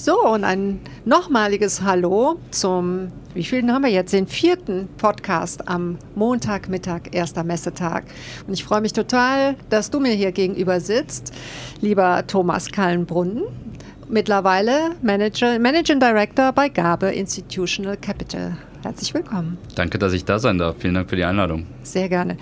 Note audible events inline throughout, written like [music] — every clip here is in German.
So, und ein nochmaliges Hallo zum, wie vielen haben wir jetzt? Den vierten Podcast am Montagmittag, erster Messetag. Und ich freue mich total, dass du mir hier gegenüber sitzt, lieber Thomas Kallenbrunnen, mittlerweile Manager, Managing Director bei Gabe Institutional Capital. Herzlich willkommen. Danke, dass ich da sein darf. Vielen Dank für die Einladung. Sehr gerne.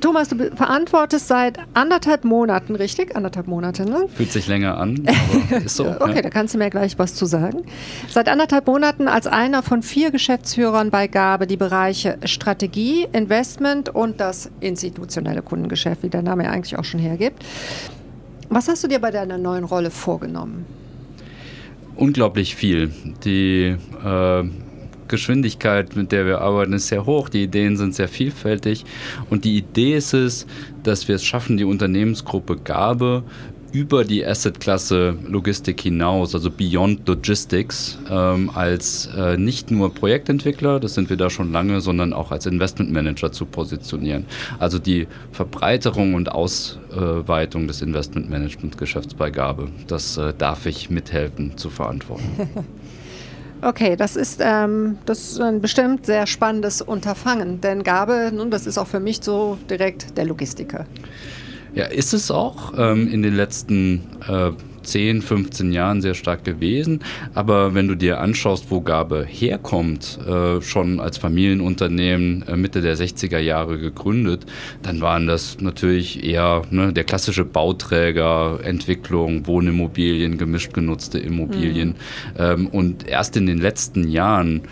Thomas, du verantwortest seit anderthalb Monaten, richtig? Anderthalb Monate, ne? Fühlt sich länger an, [laughs] aber ist so. okay, ja. da kannst du mir gleich was zu sagen. Seit anderthalb Monaten als einer von vier Geschäftsführern bei Gabe die Bereiche Strategie, Investment und das institutionelle Kundengeschäft, wie der Name ja eigentlich auch schon hergibt. Was hast du dir bei deiner neuen Rolle vorgenommen? Unglaublich viel. Die äh, Geschwindigkeit, mit der wir arbeiten, ist sehr hoch. Die Ideen sind sehr vielfältig. Und die Idee ist es, dass wir es schaffen, die Unternehmensgruppe Gabe über die Assetklasse Logistik hinaus, also Beyond Logistics, ähm, als äh, nicht nur Projektentwickler, das sind wir da schon lange, sondern auch als Investmentmanager zu positionieren. Also die Verbreiterung und Ausweitung des Investmentmanagement-Geschäfts bei Gabe, das äh, darf ich mithelfen zu verantworten. [laughs] Okay, das ist, ähm, das ist ein bestimmt sehr spannendes Unterfangen, denn Gabe, nun, das ist auch für mich so direkt der Logistiker. Ja, ist es auch ähm, in den letzten äh, 10, 15 Jahren sehr stark gewesen. Aber wenn du dir anschaust, wo Gabe herkommt, äh, schon als Familienunternehmen äh, Mitte der 60er Jahre gegründet, dann waren das natürlich eher ne, der klassische Bauträger, Entwicklung, Wohnimmobilien, gemischt genutzte Immobilien. Mhm. Ähm, und erst in den letzten Jahren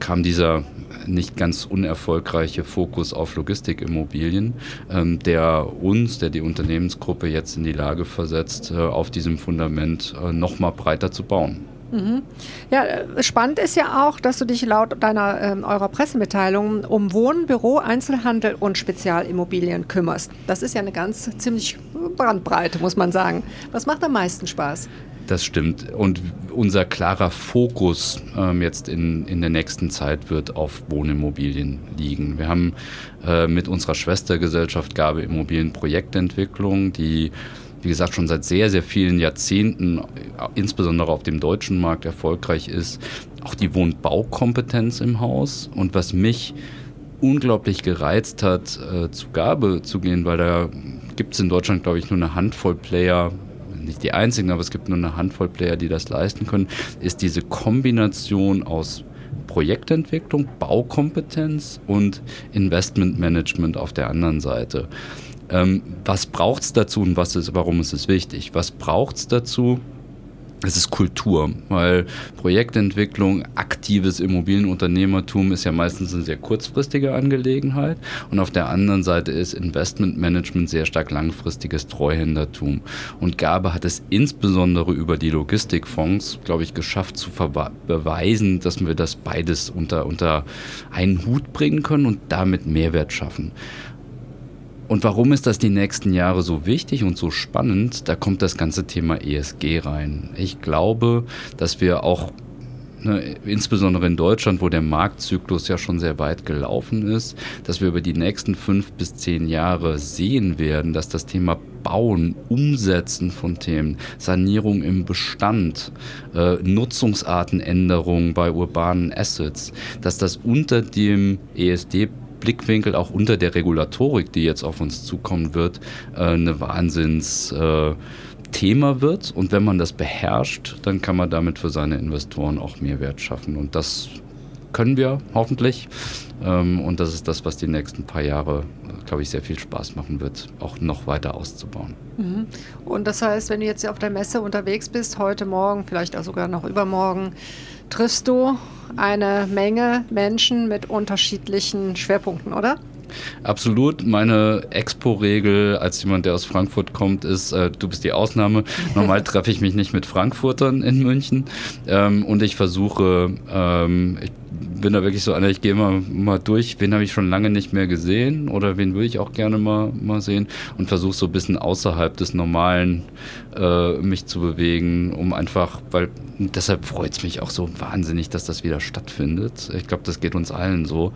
kam dieser nicht ganz unerfolgreiche Fokus auf Logistikimmobilien, ähm, der uns, der die Unternehmensgruppe jetzt in die Lage versetzt, äh, auf diesem Fundament äh, noch mal breiter zu bauen. Mhm. Ja, äh, spannend ist ja auch, dass du dich laut deiner ähm, eurer Pressemitteilung um Wohnen, Büro, Einzelhandel und Spezialimmobilien kümmerst. Das ist ja eine ganz ziemlich Brandbreite, muss man sagen. Was macht am meisten Spaß? Das stimmt. Und unser klarer Fokus ähm, jetzt in, in der nächsten Zeit wird auf Wohnimmobilien liegen. Wir haben äh, mit unserer Schwestergesellschaft Gabe Immobilien Projektentwicklung, die wie gesagt schon seit sehr, sehr vielen Jahrzehnten, insbesondere auf dem deutschen Markt erfolgreich ist, auch die Wohnbaukompetenz im Haus. Und was mich unglaublich gereizt hat, äh, zu Gabe zu gehen, weil da gibt es in Deutschland, glaube ich, nur eine Handvoll Player, nicht die einzigen, aber es gibt nur eine Handvoll Player, die das leisten können, ist diese Kombination aus Projektentwicklung, Baukompetenz und Investmentmanagement auf der anderen Seite. Ähm, was braucht es dazu und was ist, warum ist es wichtig? Was braucht es dazu? Es ist Kultur, weil Projektentwicklung, aktives Immobilienunternehmertum ist ja meistens eine sehr kurzfristige Angelegenheit und auf der anderen Seite ist Investmentmanagement sehr stark langfristiges Treuhändertum. Und Gabe hat es insbesondere über die Logistikfonds, glaube ich, geschafft zu beweisen, dass wir das beides unter, unter einen Hut bringen können und damit Mehrwert schaffen. Und warum ist das die nächsten Jahre so wichtig und so spannend? Da kommt das ganze Thema ESG rein. Ich glaube, dass wir auch Ne, insbesondere in Deutschland, wo der Marktzyklus ja schon sehr weit gelaufen ist, dass wir über die nächsten fünf bis zehn Jahre sehen werden, dass das Thema Bauen, Umsetzen von Themen, Sanierung im Bestand, äh, Nutzungsartenänderungen bei urbanen Assets, dass das unter dem ESD Blickwinkel auch unter der Regulatorik, die jetzt auf uns zukommen wird, äh, eine Wahnsinns äh, Thema wird. Und wenn man das beherrscht, dann kann man damit für seine Investoren auch Mehrwert schaffen. Und das können wir hoffentlich. Ähm, und das ist das, was die nächsten paar Jahre, glaube ich, sehr viel Spaß machen wird, auch noch weiter auszubauen. Mhm. Und das heißt, wenn du jetzt auf der Messe unterwegs bist, heute Morgen, vielleicht auch sogar noch übermorgen, triffst du eine Menge Menschen mit unterschiedlichen Schwerpunkten, oder? Absolut. Meine Expo-Regel als jemand, der aus Frankfurt kommt, ist, äh, du bist die Ausnahme. Normal [laughs] treffe ich mich nicht mit Frankfurtern in München. Ähm, und ich versuche, ähm, ich bin da wirklich so einer, ich gehe immer mal durch, wen habe ich schon lange nicht mehr gesehen oder wen würde ich auch gerne mal, mal sehen und versuche so ein bisschen außerhalb des Normalen äh, mich zu bewegen, um einfach, weil deshalb freut es mich auch so wahnsinnig, dass das wieder stattfindet. Ich glaube, das geht uns allen so,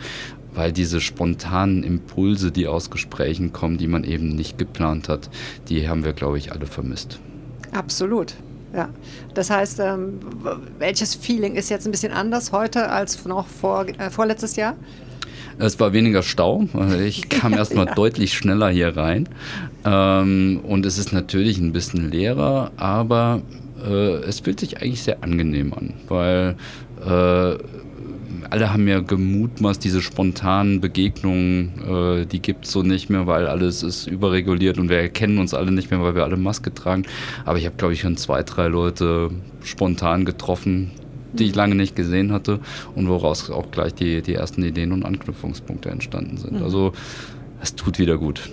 weil diese spontanen Impulse, die aus Gesprächen kommen, die man eben nicht geplant hat, die haben wir, glaube ich, alle vermisst. Absolut. Ja, das heißt, ähm, welches Feeling ist jetzt ein bisschen anders heute als noch vor, äh, vorletztes Jahr? Es war weniger Stau. Ich kam [laughs] erstmal ja. deutlich schneller hier rein. Ähm, und es ist natürlich ein bisschen leerer, aber äh, es fühlt sich eigentlich sehr angenehm an, weil äh, alle haben ja gemutmaßt, diese spontanen Begegnungen, äh, die gibt es so nicht mehr, weil alles ist überreguliert und wir erkennen uns alle nicht mehr, weil wir alle Maske tragen. Aber ich habe, glaube ich, schon zwei, drei Leute spontan getroffen, die ich mhm. lange nicht gesehen hatte und woraus auch gleich die, die ersten Ideen und Anknüpfungspunkte entstanden sind. Mhm. Also es tut wieder gut.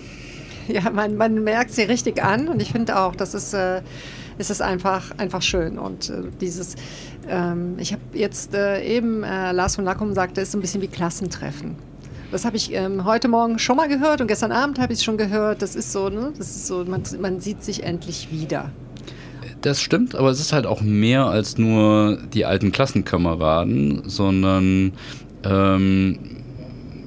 Ja, man, man merkt sie richtig an und ich finde auch, das ist, äh, ist es einfach, einfach schön. Und äh, dieses, ähm, ich habe jetzt äh, eben, äh, Lars von Lackum sagte, ist ein bisschen wie Klassentreffen. Das habe ich ähm, heute Morgen schon mal gehört und gestern Abend habe ich es schon gehört. Das ist so, ne? das ist so, man, man sieht sich endlich wieder. Das stimmt, aber es ist halt auch mehr als nur die alten Klassenkameraden, sondern ähm,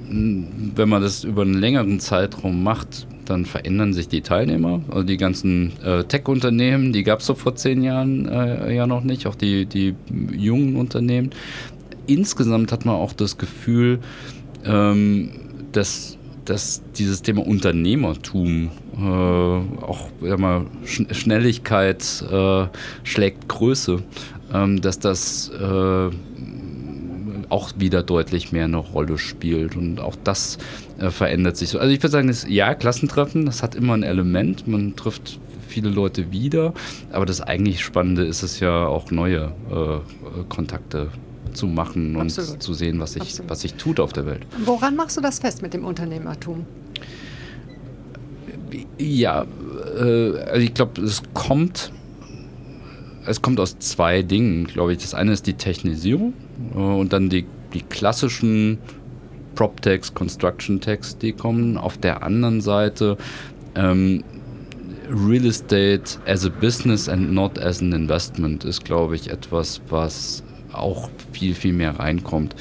wenn man das über einen längeren Zeitraum macht, dann verändern sich die Teilnehmer. Also die ganzen äh, Tech-Unternehmen, die gab es so vor zehn Jahren äh, ja noch nicht, auch die, die jungen Unternehmen. Insgesamt hat man auch das Gefühl, ähm, dass, dass dieses Thema Unternehmertum äh, auch mal, Sch Schnelligkeit äh, schlägt Größe, ähm, dass das äh, auch wieder deutlich mehr eine Rolle spielt. Und auch das äh, verändert sich so. Also ich würde sagen, das, ja, Klassentreffen, das hat immer ein Element. Man trifft viele Leute wieder. Aber das eigentlich Spannende ist es ja auch neue äh, Kontakte zu machen und Absolut. zu sehen, was sich, was sich tut auf der Welt. Woran machst du das fest mit dem Unternehmertum? Ja, äh, also ich glaube, es kommt es kommt aus zwei Dingen, glaube ich. Das eine ist die Technisierung äh, und dann die, die klassischen PropTechs, Construction Techs, die kommen. Auf der anderen Seite ähm, Real Estate as a business and not as an investment ist, glaube ich, etwas, was auch viel, viel mehr reinkommt.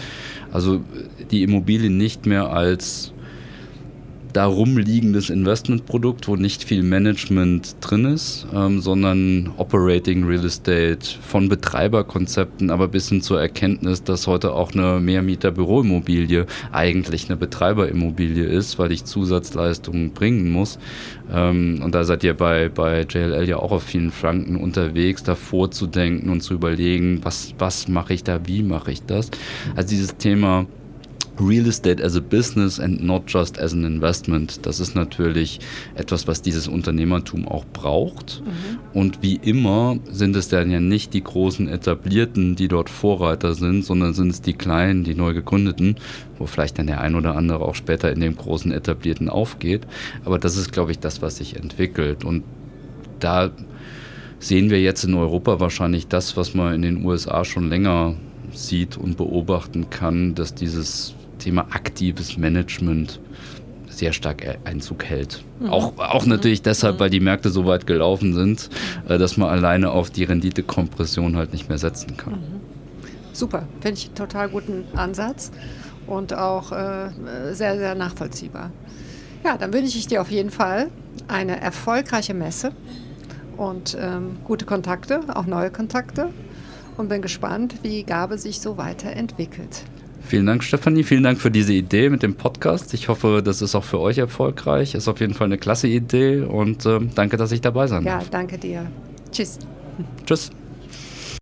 Also die Immobilie nicht mehr als darum liegendes Investmentprodukt, wo nicht viel Management drin ist, ähm, sondern Operating Real Estate von Betreiberkonzepten, aber bis hin zur Erkenntnis, dass heute auch eine Mehrmieter-Büroimmobilie eigentlich eine Betreiberimmobilie ist, weil ich Zusatzleistungen bringen muss. Ähm, und da seid ihr bei, bei JLL ja auch auf vielen Flanken unterwegs, da vorzudenken und zu überlegen, was, was mache ich da, wie mache ich das. Also dieses Thema Real Estate as a Business and not just as an Investment. Das ist natürlich etwas, was dieses Unternehmertum auch braucht. Mhm. Und wie immer sind es dann ja nicht die großen Etablierten, die dort Vorreiter sind, sondern sind es die kleinen, die neu gegründeten, wo vielleicht dann der ein oder andere auch später in dem großen Etablierten aufgeht. Aber das ist, glaube ich, das, was sich entwickelt. Und da sehen wir jetzt in Europa wahrscheinlich das, was man in den USA schon länger sieht und beobachten kann, dass dieses Thema aktives Management sehr stark Einzug hält. Mhm. Auch, auch natürlich deshalb, mhm. weil die Märkte so weit gelaufen sind, äh, dass man alleine auf die Renditekompression halt nicht mehr setzen kann. Mhm. Super, finde ich einen total guten Ansatz und auch äh, sehr, sehr nachvollziehbar. Ja, dann wünsche ich dir auf jeden Fall eine erfolgreiche Messe und ähm, gute Kontakte, auch neue Kontakte und bin gespannt, wie Gabe sich so weiterentwickelt. Vielen Dank, Stefanie. Vielen Dank für diese Idee mit dem Podcast. Ich hoffe, das ist auch für euch erfolgreich. Ist auf jeden Fall eine klasse Idee und äh, danke, dass ich dabei sein darf. Ja, danke dir. Tschüss. Tschüss.